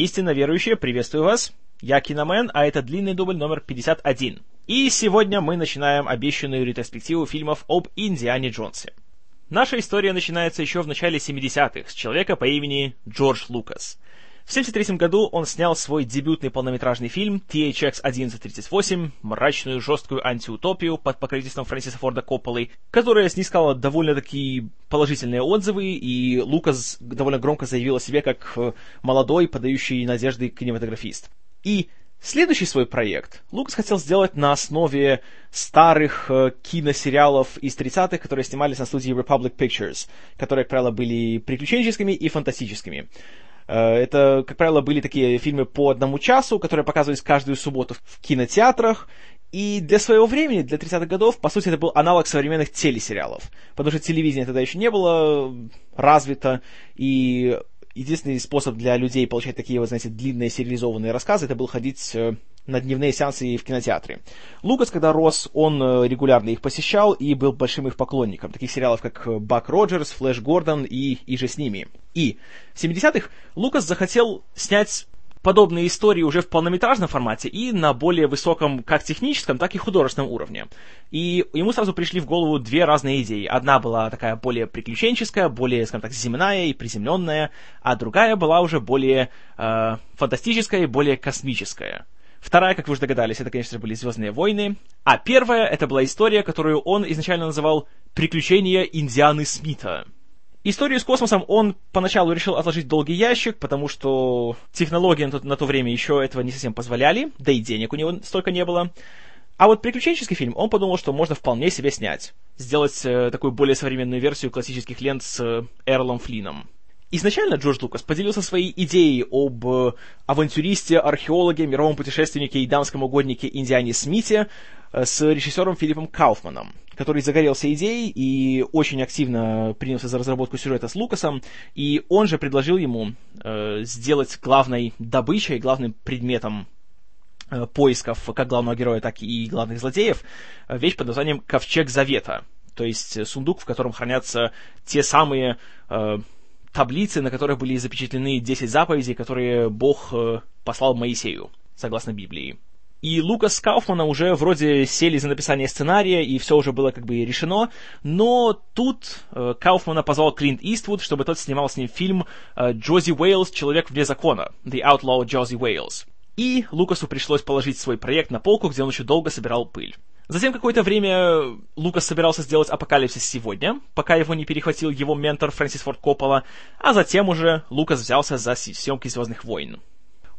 Истинно верующие, приветствую вас. Я Киномен, а это длинный дубль номер 51. И сегодня мы начинаем обещанную ретроспективу фильмов об Индиане Джонсе. Наша история начинается еще в начале 70-х с человека по имени Джордж Лукас – в 1973 году он снял свой дебютный полнометражный фильм THX 1138, мрачную жесткую антиутопию под покровительством Фрэнсиса Форда Копполы, которая снискала довольно-таки положительные отзывы, и Лукас довольно громко заявил о себе как э, молодой, подающий надежды кинематографист. И Следующий свой проект Лукас хотел сделать на основе старых э, киносериалов из 30-х, которые снимались на студии Republic Pictures, которые, как правило, были приключенческими и фантастическими. Э, это, как правило, были такие фильмы по одному часу, которые показывались каждую субботу в кинотеатрах. И для своего времени, для 30-х годов, по сути, это был аналог современных телесериалов. Потому что телевидение тогда еще не было развито, и единственный способ для людей получать такие, вот, знаете, длинные сериализованные рассказы, это был ходить э, на дневные сеансы в кинотеатре. Лукас, когда рос, он э, регулярно их посещал и был большим их поклонником. Таких сериалов, как э, Бак Роджерс, Флэш Гордон и, и же с ними. И в 70-х Лукас захотел снять подобные истории уже в полнометражном формате и на более высоком как техническом, так и художественном уровне. И ему сразу пришли в голову две разные идеи. Одна была такая более приключенческая, более, скажем так, земная и приземленная, а другая была уже более э, фантастическая и более космическая. Вторая, как вы уже догадались, это, конечно же, были «Звездные войны». А первая, это была история, которую он изначально называл «Приключения Индианы Смита». Историю с космосом он поначалу решил отложить в долгий ящик, потому что технологии на то, на то время еще этого не совсем позволяли, да и денег у него столько не было. А вот приключенческий фильм он подумал, что можно вполне себе снять. Сделать э, такую более современную версию классических лент с э, Эрлом Флином. Изначально Джордж Лукас поделился своей идеей об э, авантюристе, археологе, мировом путешественнике и дамском угоднике Индиане Смите э, с режиссером Филиппом Кауфманом, который загорелся идеей и очень активно принялся за разработку сюжета с Лукасом, и он же предложил ему э, сделать главной добычей, главным предметом э, поисков как главного героя, так и главных злодеев вещь под названием «Ковчег Завета», то есть сундук, в котором хранятся те самые таблицы, на которых были запечатлены 10 заповедей, которые Бог э, послал Моисею, согласно Библии. И Лукас с Кауфмана уже вроде сели за написание сценария, и все уже было как бы решено, но тут э, Кауфмана позвал Клинт Иствуд, чтобы тот снимал с ним фильм э, «Джози Уэйлс. Человек вне закона» «The Outlaw Josie Wales». И Лукасу пришлось положить свой проект на полку, где он еще долго собирал пыль. Затем какое-то время Лукас собирался сделать «Апокалипсис сегодня», пока его не перехватил его ментор Фрэнсис Форд Коппола, а затем уже Лукас взялся за съемки «Звездных войн».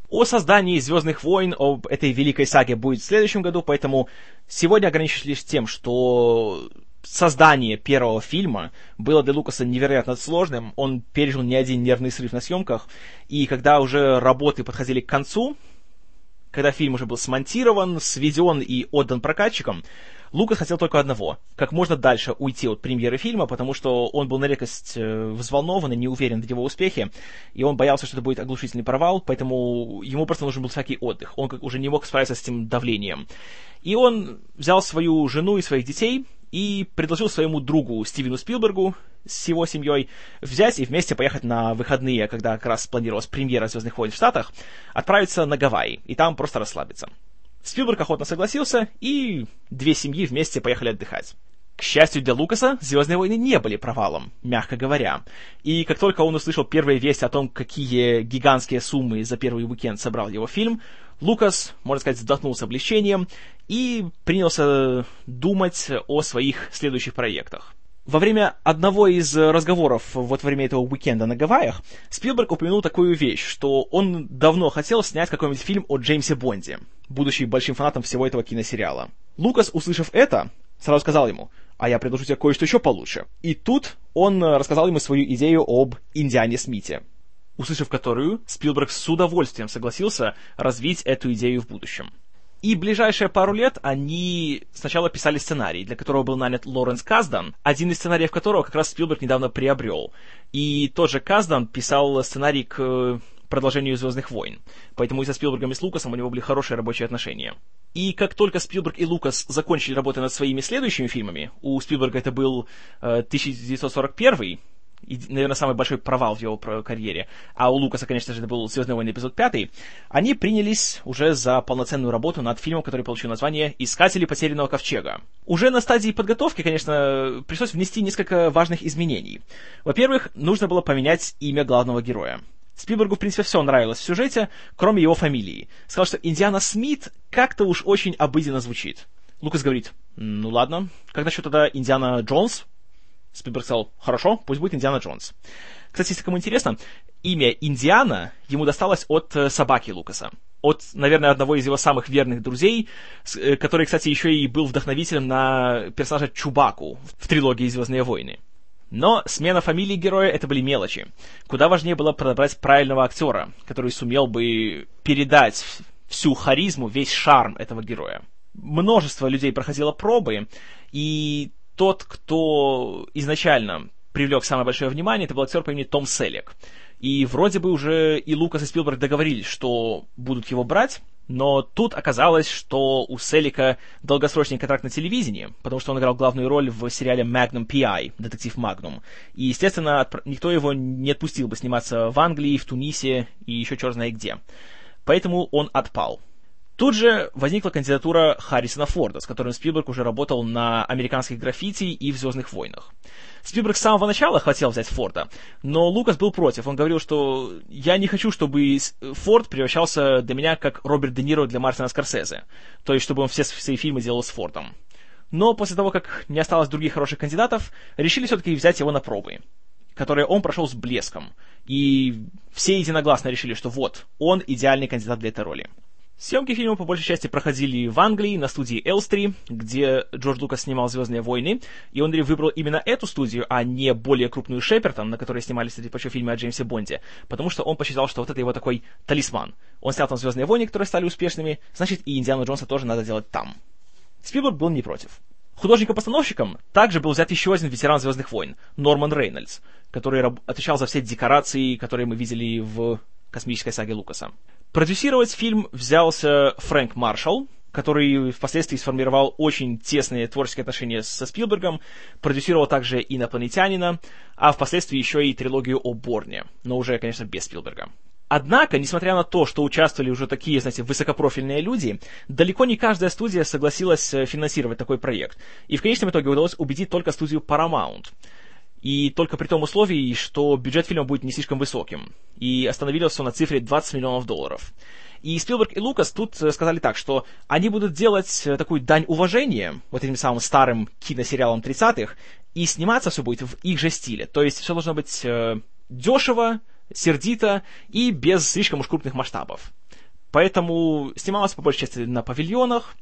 О создании «Звездных войн», об этой великой саге будет в следующем году, поэтому сегодня ограничусь лишь тем, что создание первого фильма было для Лукаса невероятно сложным. Он пережил не один нервный срыв на съемках, и когда уже работы подходили к концу, когда фильм уже был смонтирован, сведен и отдан прокатчикам, Лукас хотел только одного — как можно дальше уйти от премьеры фильма, потому что он был на редкость э, взволнован и не уверен в его успехе, и он боялся, что это будет оглушительный провал, поэтому ему просто нужен был всякий отдых. Он уже не мог справиться с этим давлением. И он взял свою жену и своих детей и предложил своему другу Стивену Спилбергу с его семьей взять и вместе поехать на выходные, когда как раз планировалась премьера «Звездных войн» в Штатах, отправиться на Гавайи и там просто расслабиться. Спилберг охотно согласился, и две семьи вместе поехали отдыхать. К счастью для Лукаса, «Звездные войны» не были провалом, мягко говоря. И как только он услышал первые вести о том, какие гигантские суммы за первый уикенд собрал его фильм, Лукас, можно сказать, вздохнул с облегчением и принялся думать о своих следующих проектах. Во время одного из разговоров вот во время этого уикенда на Гавайях Спилберг упомянул такую вещь, что он давно хотел снять какой-нибудь фильм о Джеймсе Бонде, будучи большим фанатом всего этого киносериала. Лукас, услышав это, сразу сказал ему, а я предложу тебе кое-что еще получше. И тут он рассказал ему свою идею об Индиане Смите услышав которую, Спилберг с удовольствием согласился развить эту идею в будущем. И ближайшие пару лет они сначала писали сценарий, для которого был нанят Лоренс Каздан, один из сценариев которого как раз Спилберг недавно приобрел. И тот же Каздан писал сценарий к э, продолжению «Звездных войн». Поэтому и со Спилбергом, и с Лукасом у него были хорошие рабочие отношения. И как только Спилберг и Лукас закончили работу над своими следующими фильмами, у Спилберга это был э, 1941 и, наверное, самый большой провал в его карьере, а у Лукаса, конечно же, это был «Звездные войны» эпизод 5, они принялись уже за полноценную работу над фильмом, который получил название «Искатели потерянного ковчега». Уже на стадии подготовки, конечно, пришлось внести несколько важных изменений. Во-первых, нужно было поменять имя главного героя. Спилбергу, в принципе, все нравилось в сюжете, кроме его фамилии. Сказал, что Индиана Смит как-то уж очень обыденно звучит. Лукас говорит, ну ладно, как насчет тогда Индиана Джонс? Спилберг сказал, хорошо, пусть будет Индиана Джонс. Кстати, если кому интересно, имя Индиана ему досталось от э, собаки Лукаса. От, наверное, одного из его самых верных друзей, э, который, кстати, еще и был вдохновителем на персонажа Чубаку в трилогии «Звездные войны». Но смена фамилии героя — это были мелочи. Куда важнее было подобрать правильного актера, который сумел бы передать всю харизму, весь шарм этого героя. Множество людей проходило пробы, и тот, кто изначально привлек самое большое внимание, это был актер по имени Том Селек. И вроде бы уже и Лукас, и Спилберг договорились, что будут его брать, но тут оказалось, что у Селика долгосрочный контракт на телевидении, потому что он играл главную роль в сериале Magnum P.I., детектив Магнум. И, естественно, никто его не отпустил бы сниматься в Англии, в Тунисе и еще черт знает где. Поэтому он отпал. Тут же возникла кандидатура Харрисона Форда, с которым Спилберг уже работал на американских граффити и в «Звездных войнах». Спилберг с самого начала хотел взять Форда, но Лукас был против. Он говорил, что я не хочу, чтобы Форд превращался для меня как Роберт Де Ниро для Мартина Скорсезе. То есть, чтобы он все свои фильмы делал с Фордом. Но после того, как не осталось других хороших кандидатов, решили все-таки взять его на пробы которые он прошел с блеском. И все единогласно решили, что вот, он идеальный кандидат для этой роли. Съемки фильма по большей части проходили в Англии на студии Элстри, где Джордж Лукас снимал «Звездные войны», и он выбрал именно эту студию, а не более крупную Шепертон, на которой снимались, кстати, почти фильмы о Джеймсе Бонде, потому что он посчитал, что вот это его такой талисман. Он снял там «Звездные войны», которые стали успешными, значит, и Индиану Джонса тоже надо делать там. Спилберг был не против. Художником-постановщиком также был взят еще один ветеран «Звездных войн» — Норман Рейнольдс, который отвечал за все декорации, которые мы видели в космической саге Лукаса. Продюсировать фильм взялся Фрэнк Маршалл, который впоследствии сформировал очень тесные творческие отношения со Спилбергом, продюсировал также «Инопланетянина», а впоследствии еще и трилогию о Борне, но уже, конечно, без Спилберга. Однако, несмотря на то, что участвовали уже такие, знаете, высокопрофильные люди, далеко не каждая студия согласилась э, финансировать такой проект. И в конечном итоге удалось убедить только студию Paramount и только при том условии, что бюджет фильма будет не слишком высоким. И остановилось он на цифре 20 миллионов долларов. И Спилберг и Лукас тут э, сказали так, что они будут делать э, такую дань уважения вот этим самым старым киносериалам 30-х, и сниматься все будет в их же стиле. То есть все должно быть э, дешево, сердито и без слишком уж крупных масштабов. Поэтому снималось по большей части на павильонах,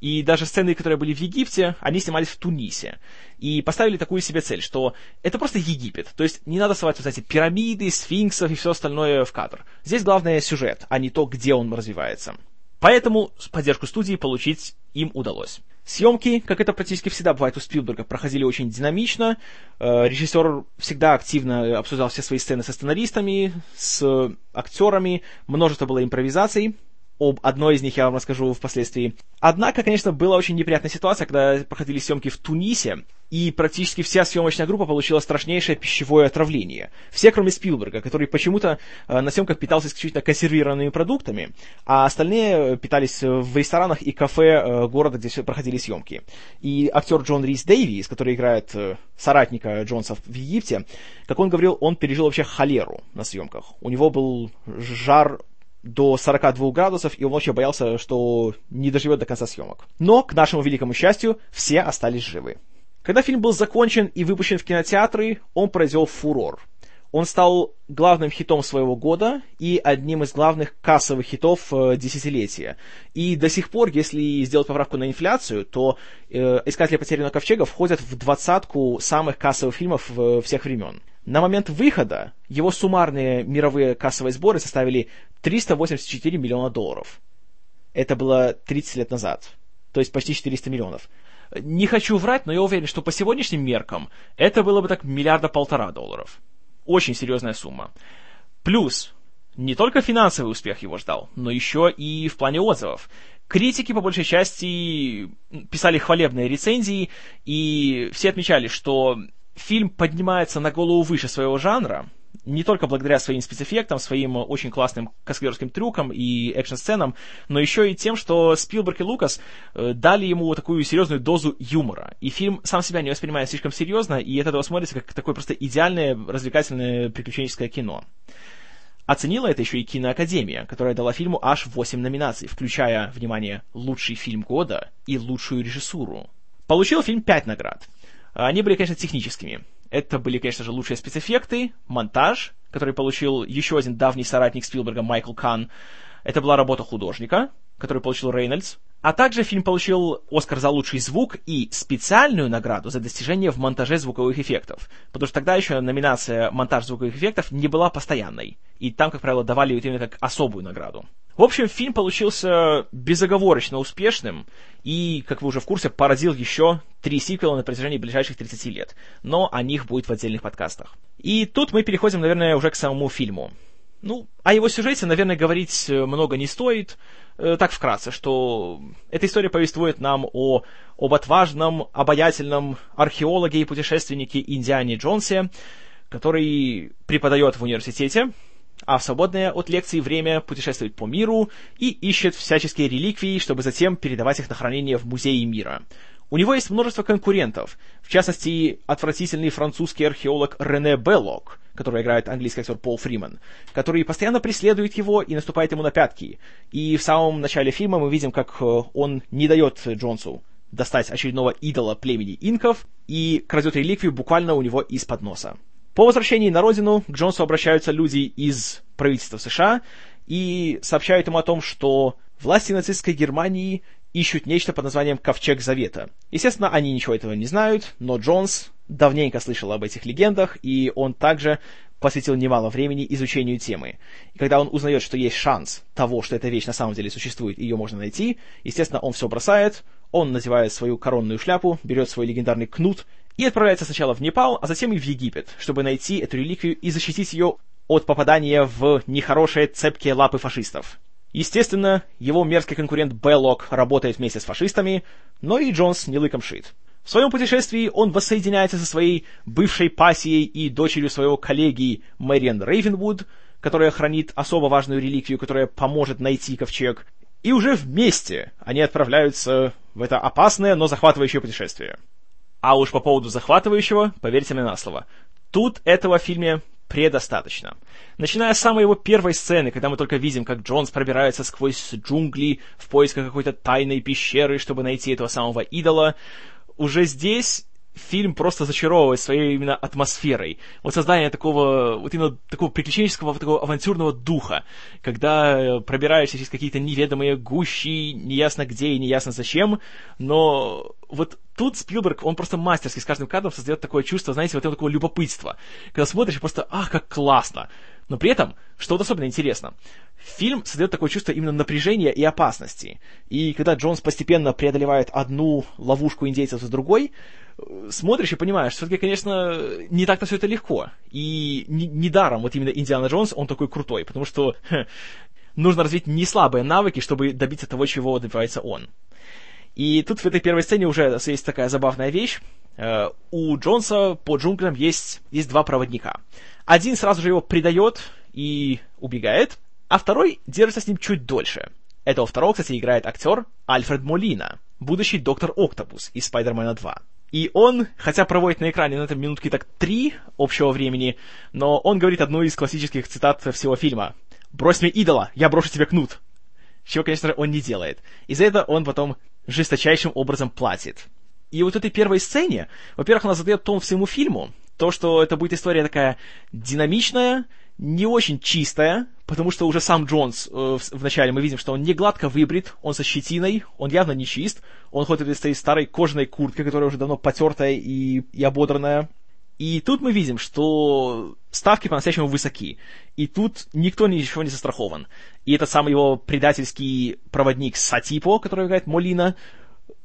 и даже сцены, которые были в Египте, они снимались в Тунисе. И поставили такую себе цель, что это просто Египет. То есть не надо совать вот эти пирамиды, сфинксов и все остальное в кадр. Здесь главное сюжет, а не то, где он развивается. Поэтому поддержку студии получить им удалось. Съемки, как это практически всегда бывает у Спилберга, проходили очень динамично. Э, режиссер всегда активно обсуждал все свои сцены со сценаристами, с актерами. Множество было импровизаций. Об одной из них я вам расскажу впоследствии. Однако, конечно, была очень неприятная ситуация, когда проходили съемки в Тунисе, и практически вся съемочная группа получила страшнейшее пищевое отравление. Все, кроме Спилберга, который почему-то э, на съемках питался исключительно консервированными продуктами, а остальные питались в ресторанах и кафе э, города, где проходили съемки. И актер Джон Рис Дэвис, который играет э, соратника Джонса в Египте, как он говорил, он пережил вообще холеру на съемках. У него был жар до 42 градусов, и он вообще боялся, что не доживет до конца съемок. Но, к нашему великому счастью, все остались живы. Когда фильм был закончен и выпущен в кинотеатры, он произвел фурор. Он стал главным хитом своего года и одним из главных кассовых хитов э, десятилетия. И до сих пор, если сделать поправку на инфляцию, то э, «Искатели потерянного ковчега» входят в двадцатку самых кассовых фильмов э, всех времен. На момент выхода его суммарные мировые кассовые сборы составили 384 миллиона долларов. Это было 30 лет назад, то есть почти 400 миллионов. Не хочу врать, но я уверен, что по сегодняшним меркам это было бы так миллиарда полтора долларов. Очень серьезная сумма. Плюс, не только финансовый успех его ждал, но еще и в плане отзывов. Критики, по большей части, писали хвалебные рецензии, и все отмечали, что фильм поднимается на голову выше своего жанра, не только благодаря своим спецэффектам, своим очень классным каскадерским трюкам и экшн-сценам, но еще и тем, что Спилберг и Лукас э, дали ему такую серьезную дозу юмора. И фильм сам себя не воспринимает слишком серьезно, и от этого смотрится как такое просто идеальное развлекательное приключенческое кино. Оценила это еще и киноакадемия, которая дала фильму аж 8 номинаций, включая, внимание, лучший фильм года и лучшую режиссуру. Получил фильм 5 наград. Они были, конечно, техническими. Это были, конечно же, лучшие спецэффекты, монтаж, который получил еще один давний соратник Спилберга Майкл Кан. Это была работа художника, который получил Рейнольдс. А также фильм получил Оскар за лучший звук и специальную награду за достижение в монтаже звуковых эффектов. Потому что тогда еще номинация «Монтаж звуковых эффектов» не была постоянной. И там, как правило, давали ее именно как особую награду. В общем, фильм получился безоговорочно успешным и, как вы уже в курсе, породил еще три сиквела на протяжении ближайших 30 лет. Но о них будет в отдельных подкастах. И тут мы переходим, наверное, уже к самому фильму. Ну, о его сюжете, наверное, говорить э, много не стоит. Э, так вкратце, что эта история повествует нам о, об отважном, обаятельном археологе и путешественнике Индиане Джонсе, который преподает в университете, а в свободное от лекций время путешествует по миру и ищет всяческие реликвии, чтобы затем передавать их на хранение в музеи мира. У него есть множество конкурентов, в частности, отвратительный французский археолог Рене Беллок, который играет английский актер Пол Фриман, который постоянно преследует его и наступает ему на пятки. И в самом начале фильма мы видим, как э, он не дает Джонсу достать очередного идола племени инков и крадет реликвию буквально у него из-под носа. По возвращении на родину к Джонсу обращаются люди из правительства США и сообщают ему о том, что власти нацистской Германии ищут нечто под названием Ковчег Завета. Естественно, они ничего этого не знают, но Джонс давненько слышал об этих легендах, и он также посвятил немало времени изучению темы. И когда он узнает, что есть шанс того, что эта вещь на самом деле существует, и ее можно найти, естественно, он все бросает, он надевает свою коронную шляпу, берет свой легендарный кнут и отправляется сначала в Непал, а затем и в Египет, чтобы найти эту реликвию и защитить ее от попадания в нехорошие цепкие лапы фашистов. Естественно, его мерзкий конкурент Беллок работает вместе с фашистами, но и Джонс не лыком шит. В своем путешествии он воссоединяется со своей бывшей пассией и дочерью своего коллеги Мэриан Рейвенвуд, которая хранит особо важную реликвию, которая поможет найти ковчег, и уже вместе они отправляются в это опасное, но захватывающее путешествие. А уж по поводу захватывающего, поверьте мне на слово, тут этого в фильме предостаточно. Начиная с самой его первой сцены, когда мы только видим, как Джонс пробирается сквозь джунгли в поисках какой-то тайной пещеры, чтобы найти этого самого идола, уже здесь фильм просто зачаровывает своей именно атмосферой. Вот создание такого, вот именно такого приключенческого, такого авантюрного духа, когда э, пробираешься через какие-то неведомые гущи, неясно где и неясно зачем, но вот тут Спилберг, он просто мастерски с каждым кадром создает такое чувство, знаете, вот этого такого любопытства. Когда смотришь, просто, ах, как классно! Но при этом, что вот особенно интересно, фильм создает такое чувство именно напряжения и опасности. И когда Джонс постепенно преодолевает одну ловушку индейцев за другой, смотришь и понимаешь, все-таки, конечно, не так-то все это легко. И недаром вот именно Индиана Джонс, он такой крутой, потому что хе, нужно развить не слабые навыки, чтобы добиться того, чего добивается он. И тут в этой первой сцене уже есть такая забавная вещь. Э, у Джонса по джунглям есть, есть два проводника. Один сразу же его предает и убегает, а второй держится с ним чуть дольше. Этого второго, кстати, играет актер Альфред Молина, будущий доктор Октопус из Спайдермена 2. И он, хотя проводит на экране на этом минутки так три общего времени, но он говорит одну из классических цитат всего фильма. «Брось мне идола, я брошу тебе кнут!» Чего, конечно он не делает. И за это он потом жесточайшим образом платит. И вот этой первой сцене, во-первых, она задает тон всему фильму. То, что это будет история такая динамичная, не очень чистая, потому что уже сам Джонс э, вначале мы видим, что он не гладко выбрит, он со щетиной, он явно не чист, он ходит в этой старой кожаной куртке, которая уже давно потертая и, и ободранная. И тут мы видим, что ставки по-настоящему высоки. И тут никто ничего не застрахован. И этот самый его предательский проводник Сатипо, который играет Молина,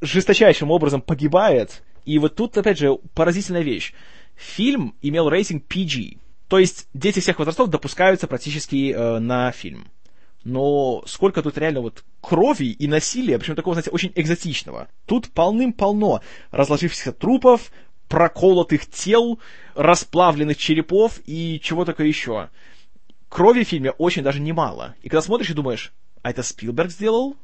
жесточайшим образом погибает. И вот тут, опять же, поразительная вещь. Фильм имел рейтинг PG, то есть дети всех возрастов допускаются практически э, на фильм. Но сколько тут реально вот крови и насилия, причем такого, знаете, очень экзотичного. Тут полным-полно разложившихся трупов, проколотых тел, расплавленных черепов и чего только еще. Крови в фильме очень даже немало. И когда смотришь и думаешь, а это Спилберг сделал?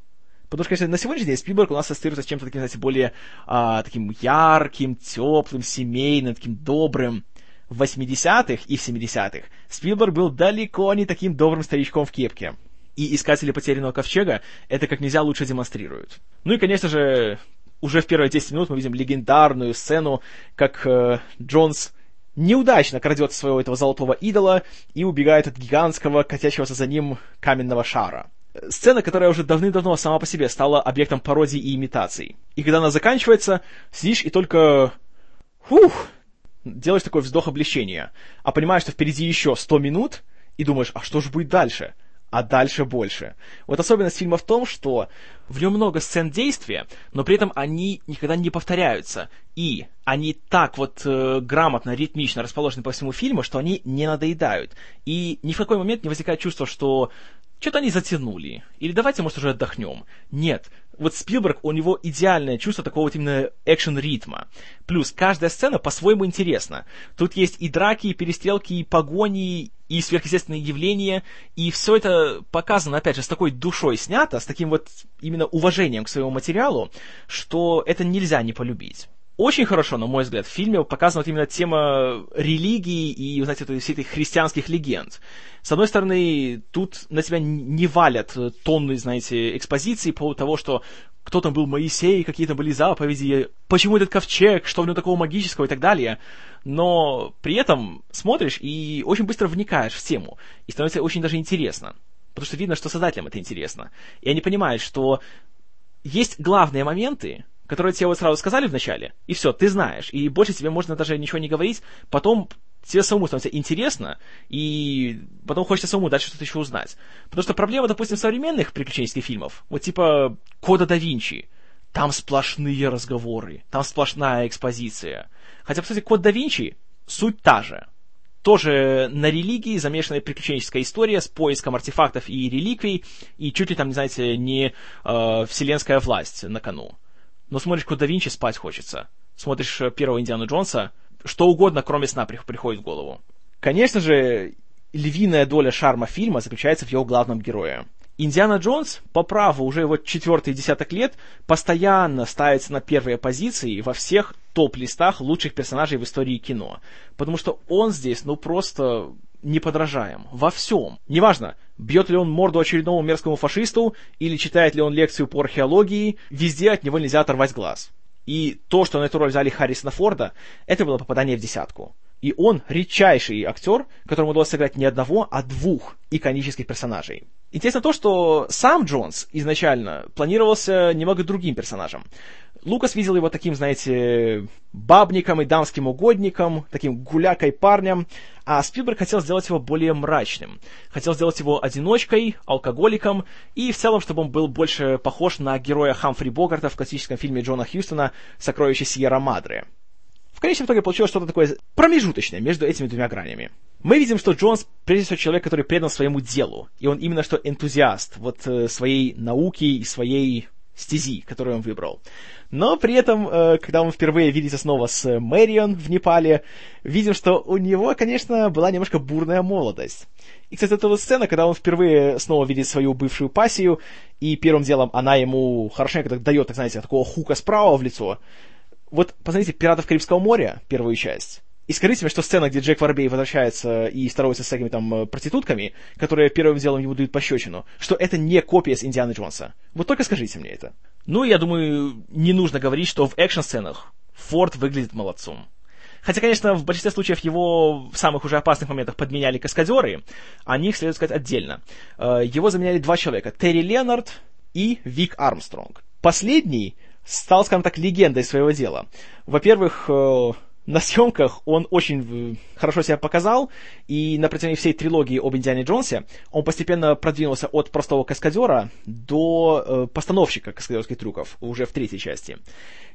Потому что, конечно, на сегодняшний день Спилберг у нас ассоциируется с чем-то таким, знаете, более а, таким ярким, теплым, семейным, таким добрым. В 80-х и в 70-х Спилберг был далеко не таким добрым старичком в кепке. И «Искатели потерянного ковчега» это как нельзя лучше демонстрируют. Ну и, конечно же, уже в первые 10 минут мы видим легендарную сцену, как э, Джонс неудачно крадет своего этого золотого идола и убегает от гигантского, катящегося за ним каменного шара. Сцена, которая уже давным-давно сама по себе стала объектом пародий и имитаций. И когда она заканчивается, сидишь и только... Фух! Делаешь такой вздох облегчения. А понимаешь, что впереди еще 100 минут, и думаешь, а что же будет дальше? а дальше больше. Вот особенность фильма в том, что в нем много сцен действия, но при этом они никогда не повторяются. И они так вот э, грамотно, ритмично расположены по всему фильму, что они не надоедают. И ни в какой момент не возникает чувство, что что-то они затянули. Или давайте, может, уже отдохнем. Нет. Вот Спилберг, у него идеальное чувство такого вот именно экшен-ритма. Плюс каждая сцена по-своему интересна. Тут есть и драки, и перестрелки, и погони, и сверхъестественные явления, и все это показано, опять же, с такой душой снято, с таким вот именно уважением к своему материалу, что это нельзя не полюбить очень хорошо, на мой взгляд, в фильме показана вот именно тема религии и, знаете, всей этих христианских легенд. С одной стороны, тут на тебя не валят тонны, знаете, экспозиции по поводу того, что кто там был Моисей, какие то были заповеди, почему этот ковчег, что в нем такого магического и так далее. Но при этом смотришь и очень быстро вникаешь в тему, и становится очень даже интересно. Потому что видно, что создателям это интересно. И они понимают, что есть главные моменты, которые тебе вот сразу сказали вначале, и все, ты знаешь, и больше тебе можно даже ничего не говорить, потом тебе самому становится интересно, и потом хочется самому дальше что-то еще узнать. Потому что проблема, допустим, современных приключенческих фильмов, вот типа Кода да Винчи, там сплошные разговоры, там сплошная экспозиция. Хотя, по сути, Код да Винчи суть та же. Тоже на религии замешанная приключенческая история с поиском артефактов и реликвий, и чуть ли там, знаете, не э, вселенская власть на кону. Но смотришь Код Винчи, спать хочется. Смотришь э, первого Индиану Джонса, что угодно, кроме сна, приходит в голову. Конечно же, львиная доля шарма фильма заключается в его главном герое. Индиана Джонс, по праву, уже вот четвертый десяток лет, постоянно ставится на первые позиции во всех топ-листах лучших персонажей в истории кино. Потому что он здесь, ну, просто неподражаем. Во всем. Неважно, бьет ли он морду очередному мерзкому фашисту, или читает ли он лекцию по археологии, везде от него нельзя оторвать глаз. И то, что на эту роль взяли Харрисона Форда, это было попадание в десятку. И он редчайший актер, которому удалось сыграть не одного, а двух иконических персонажей. Интересно то, что сам Джонс изначально планировался немного другим персонажем. Лукас видел его таким, знаете, бабником и дамским угодником, таким гулякой парнем, а Спилберг хотел сделать его более мрачным. Хотел сделать его одиночкой, алкоголиком, и в целом, чтобы он был больше похож на героя Хамфри Богарта в классическом фильме Джона Хьюстона «Сокровище Сьерра Мадре». В конечном итоге получилось что-то такое промежуточное между этими двумя гранями. Мы видим, что Джонс, прежде всего, человек, который предан своему делу, и он именно что энтузиаст вот э, своей науки и своей стези, которую он выбрал. Но при этом, э, когда он впервые видится снова с Мэрион в Непале, видим, что у него, конечно, была немножко бурная молодость. И, кстати, эта вот сцена, когда он впервые снова видит свою бывшую пассию, и первым делом она ему хорошенько так дает, так знаете, такого хука справа в лицо. Вот, посмотрите, «Пиратов Карибского моря», первую часть. И скажите мне, что сцена, где Джек Варбей возвращается и здоровается с всякими там э, проститутками, которые первым делом ему дают пощечину, что это не копия с Индианы Джонса. Вот только скажите мне это. Ну, я думаю, не нужно говорить, что в экшн-сценах Форд выглядит молодцом. Хотя, конечно, в большинстве случаев его в самых уже опасных моментах подменяли каскадеры, о них следует сказать отдельно. Э, его заменяли два человека, Терри Ленард и Вик Армстронг. Последний стал, скажем так, легендой своего дела. Во-первых, э, на съемках он очень хорошо себя показал, и на протяжении всей трилогии об Индиане Джонсе он постепенно продвинулся от простого каскадера до э, постановщика каскадерских трюков уже в третьей части.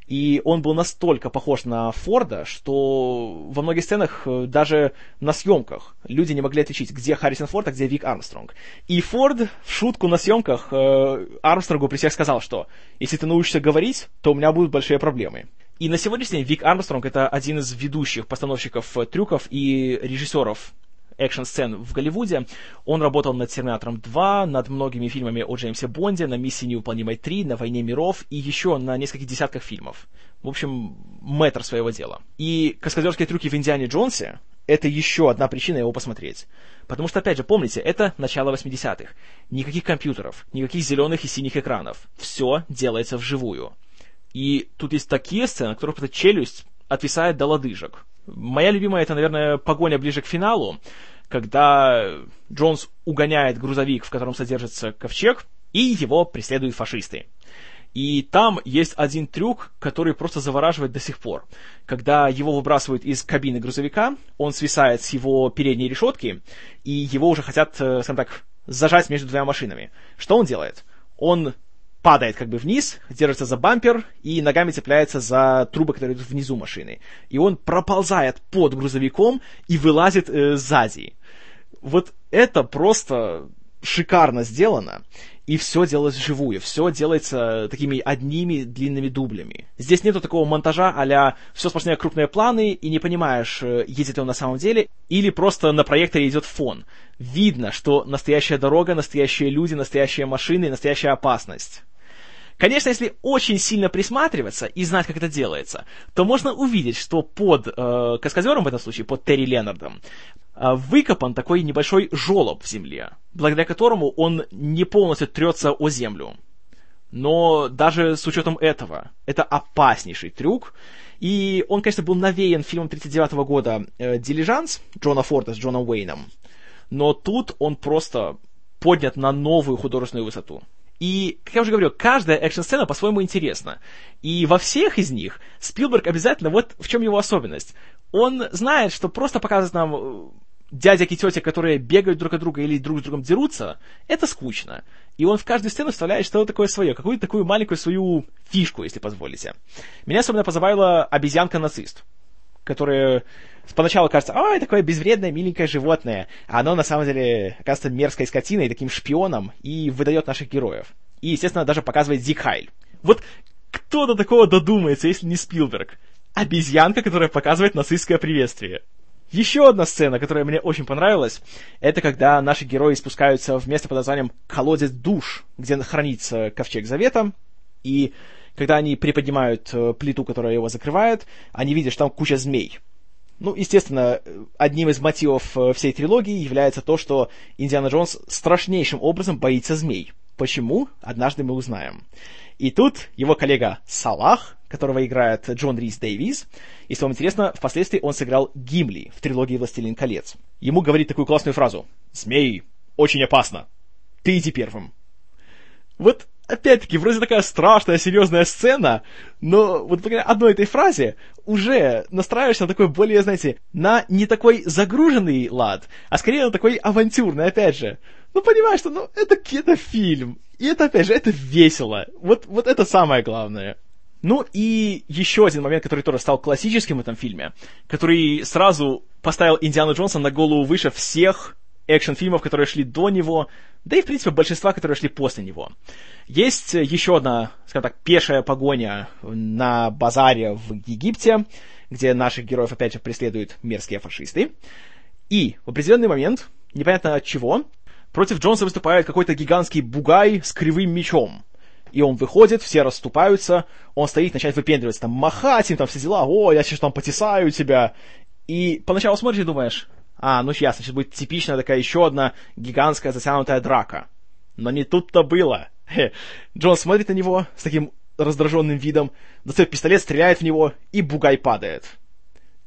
И он был настолько похож на Форда, что во многих сценах, э, даже на съемках, люди не могли отличить, где Харрисон Форд, а где Вик Армстронг. И Форд в шутку на съемках э, Армстронгу при всех сказал, что если ты научишься говорить, то у меня будут большие проблемы. И на сегодняшний день Вик Армстронг — это один из ведущих постановщиков трюков и режиссеров экшн-сцен в Голливуде. Он работал над «Терминатором 2», над многими фильмами о Джеймсе Бонде, на «Миссии невыполнимой 3», на «Войне миров» и еще на нескольких десятках фильмов. В общем, мэтр своего дела. И каскадерские трюки в «Индиане Джонсе» — это еще одна причина его посмотреть. Потому что, опять же, помните, это начало 80-х. Никаких компьютеров, никаких зеленых и синих экранов. Все делается вживую. И тут есть такие сцены, в которых эта челюсть отвисает до лодыжек. Моя любимая это, наверное, погоня ближе к финалу, когда Джонс угоняет грузовик, в котором содержится ковчег, и его преследуют фашисты. И там есть один трюк, который просто завораживает до сих пор. Когда его выбрасывают из кабины грузовика, он свисает с его передней решетки, и его уже хотят, э, скажем так, зажать между двумя машинами. Что он делает? Он падает как бы вниз, держится за бампер и ногами цепляется за трубы, которые идут внизу машины. И он проползает под грузовиком и вылазит э, сзади. Вот это просто шикарно сделано, и все делалось вживую, все делается такими одними длинными дублями. Здесь нету такого монтажа а все сплошные крупные планы, и не понимаешь, э, едет он на самом деле, или просто на проекторе идет фон. Видно, что настоящая дорога, настоящие люди, настоящие машины, настоящая опасность. Конечно, если очень сильно присматриваться и знать, как это делается, то можно увидеть, что под э, каскадером в этом случае, под Терри Леннардом, э, выкопан такой небольшой желоб в земле, благодаря которому он не полностью трется о землю. Но даже с учетом этого, это опаснейший трюк, и он, конечно, был навеян фильмом 39 года э, «Дилижанс» Джона Форда с Джоном Уэйном, но тут он просто поднят на новую художественную высоту. И, как я уже говорил, каждая экшн-сцена по-своему интересна. И во всех из них Спилберг обязательно, вот в чем его особенность. Он знает, что просто показывать нам э, дядек и тетя, которые бегают друг от друга или друг с другом дерутся, это скучно. И он в каждую сцену вставляет что-то такое свое, какую-то такую маленькую свою фишку, если позволите. Меня особенно позабавила обезьянка-нацист, которая поначалу кажется, ой, такое безвредное, миленькое животное, а оно на самом деле оказывается мерзкой скотиной, таким шпионом, и выдает наших героев. И, естественно, даже показывает Зик Хайль. Вот кто до такого додумается, если не Спилберг? Обезьянка, которая показывает нацистское приветствие. Еще одна сцена, которая мне очень понравилась, это когда наши герои спускаются в место под названием «Колодец душ», где хранится Ковчег Завета, и когда они приподнимают э, плиту, которая его закрывает, они видят, что там куча змей. Ну, естественно, одним из мотивов э, всей трилогии является то, что Индиана Джонс страшнейшим образом боится змей. Почему? Однажды мы узнаем. И тут его коллега Салах, которого играет Джон Рис Дэвис, если вам интересно, впоследствии он сыграл Гимли в трилогии «Властелин колец». Ему говорит такую классную фразу «Змей, очень опасно. Ты иди первым». Вот опять-таки, вроде такая страшная, серьезная сцена, но вот благодаря одной этой фразе уже настраиваешься на такой более, знаете, на не такой загруженный лад, а скорее на такой авантюрный, опять же. Ну, понимаешь, что ну, это, это фильм. И это, опять же, это весело. Вот, вот это самое главное. Ну и еще один момент, который тоже стал классическим в этом фильме, который сразу поставил Индиану Джонса на голову выше всех экшн-фильмов, которые шли до него, да и, в принципе, большинства, которые шли после него. Есть еще одна, скажем так, пешая погоня на базаре в Египте, где наших героев, опять же, преследуют мерзкие фашисты. И в определенный момент, непонятно от чего, против Джонса выступает какой-то гигантский бугай с кривым мечом. И он выходит, все расступаются, он стоит, начинает выпендриваться, там, махать им, там, все дела, о, я сейчас там потесаю тебя. И поначалу смотришь и думаешь, а, ну ясно, сейчас будет типичная такая еще одна гигантская затянутая драка. Но не тут-то было. Джон смотрит на него с таким раздраженным видом, достает пистолет, стреляет в него, и бугай падает.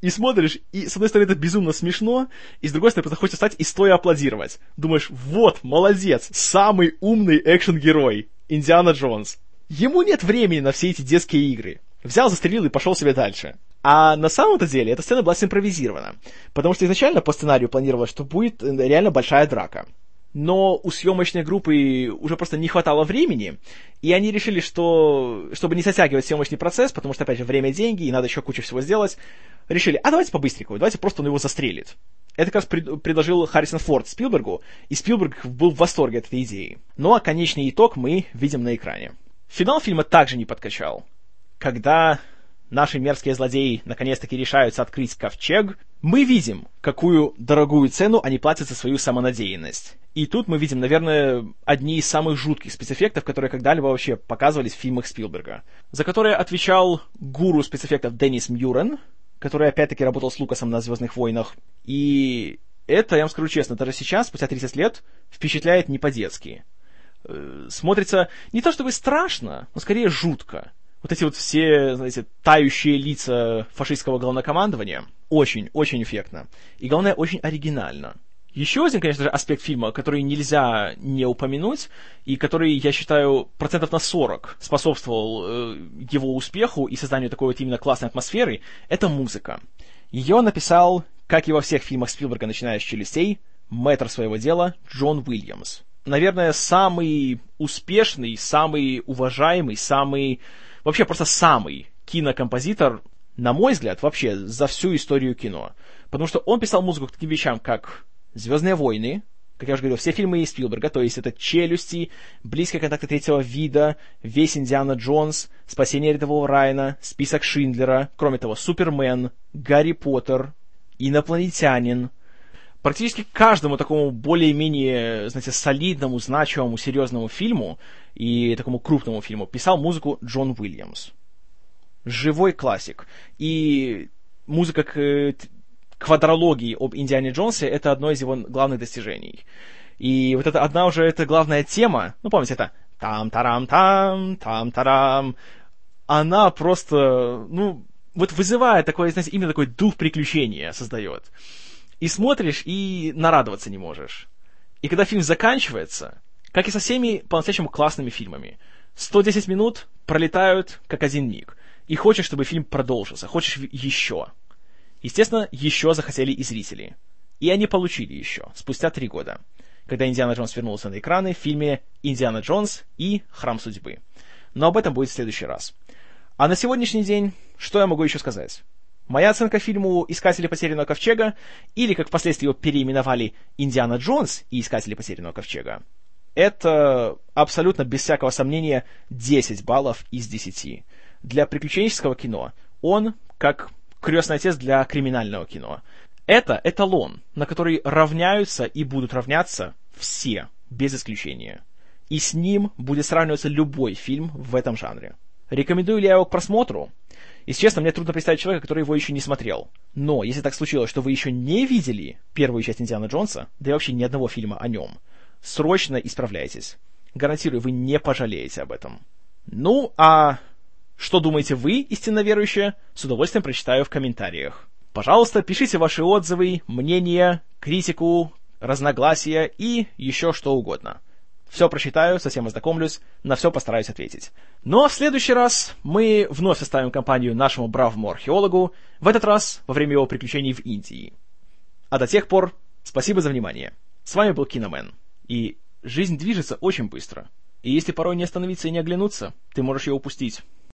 И смотришь, и с одной стороны это безумно смешно, и с другой стороны просто хочется встать и стоя аплодировать. Думаешь, вот, молодец, самый умный экшен-герой, Индиана Джонс. Ему нет времени на все эти детские игры. Взял, застрелил и пошел себе дальше. А на самом-то деле эта сцена была симпровизирована, потому что изначально по сценарию планировалось, что будет э, реально большая драка. Но у съемочной группы уже просто не хватало времени, и они решили, что, чтобы не затягивать съемочный процесс, потому что, опять же, время – деньги, и надо еще кучу всего сделать, решили, а давайте по-быстренькому, давайте просто он его застрелит. Это как раз пред, предложил Харрисон Форд Спилбергу, и Спилберг был в восторге от этой идеи. Ну а конечный итог мы видим на экране. Финал фильма также не подкачал. Когда наши мерзкие злодеи наконец-таки решаются открыть ковчег, мы видим, какую дорогую цену они платят за свою самонадеянность. И тут мы видим, наверное, одни из самых жутких спецэффектов, которые когда-либо вообще показывались в фильмах Спилберга, за которые отвечал гуру спецэффектов Деннис Мьюрен, который опять-таки работал с Лукасом на «Звездных войнах». И это, я вам скажу честно, даже сейчас, спустя 30 лет, впечатляет не по-детски. Э, смотрится не то чтобы страшно, но скорее жутко. Вот эти вот все, знаете, тающие лица фашистского главнокомандования очень, очень эффектно. И главное, очень оригинально. Еще один, конечно же, аспект фильма, который нельзя не упомянуть, и который, я считаю, процентов на 40 способствовал э, его успеху и созданию такой вот именно классной атмосферы, это музыка. Ее написал, как и во всех фильмах Спилберга, начиная с «Челюстей», мэтр своего дела Джон Уильямс. Наверное, самый успешный, самый уважаемый, самый... Вообще просто самый кинокомпозитор, на мой взгляд, вообще за всю историю кино. Потому что он писал музыку к таким вещам, как Звездные войны, как я уже говорил, все фильмы из Спилберга, то есть это «Челюсти», «Близкие контакты третьего вида», весь «Индиана Джонс», «Спасение рядового Райана», «Список Шиндлера», кроме того, «Супермен», «Гарри Поттер», «Инопланетянин». Практически каждому такому более-менее, знаете, солидному, значимому, серьезному фильму и такому крупному фильму писал музыку Джон Уильямс. Живой классик. И музыка к квадрологии об Индиане Джонсе, это одно из его главных достижений. И вот это одна уже эта главная тема, ну, помните, это там-тарам-там, там-тарам, она просто, ну, вот вызывает такой, знаете, именно такой дух приключения создает. И смотришь, и нарадоваться не можешь. И когда фильм заканчивается, как и со всеми по-настоящему классными фильмами, 110 минут пролетают как один миг. И хочешь, чтобы фильм продолжился, хочешь еще. Естественно, еще захотели и зрители. И они получили еще, спустя три года, когда Индиана Джонс вернулся на экраны в фильме «Индиана Джонс и Храм Судьбы». Но об этом будет в следующий раз. А на сегодняшний день, что я могу еще сказать? Моя оценка фильму «Искатели потерянного ковчега», или, как впоследствии его переименовали, «Индиана Джонс и Искатели потерянного ковчега», это абсолютно, без всякого сомнения, 10 баллов из 10. Для приключенческого кино он, как крестный отец для криминального кино. Это эталон, на который равняются и будут равняться все, без исключения. И с ним будет сравниваться любой фильм в этом жанре. Рекомендую ли я его к просмотру? Если честно, мне трудно представить человека, который его еще не смотрел. Но если так случилось, что вы еще не видели первую часть Индиана Джонса, да и вообще ни одного фильма о нем, срочно исправляйтесь. Гарантирую, вы не пожалеете об этом. Ну, а что думаете вы, истинно верующие? С удовольствием прочитаю в комментариях. Пожалуйста, пишите ваши отзывы, мнения, критику, разногласия и еще что угодно. Все прочитаю, совсем ознакомлюсь, на все постараюсь ответить. А в следующий раз мы вновь составим компанию нашему бравому археологу, в этот раз во время его приключений в Индии. А до тех пор, спасибо за внимание. С вами был Киномен. И жизнь движется очень быстро. И если порой не остановиться и не оглянуться, ты можешь ее упустить.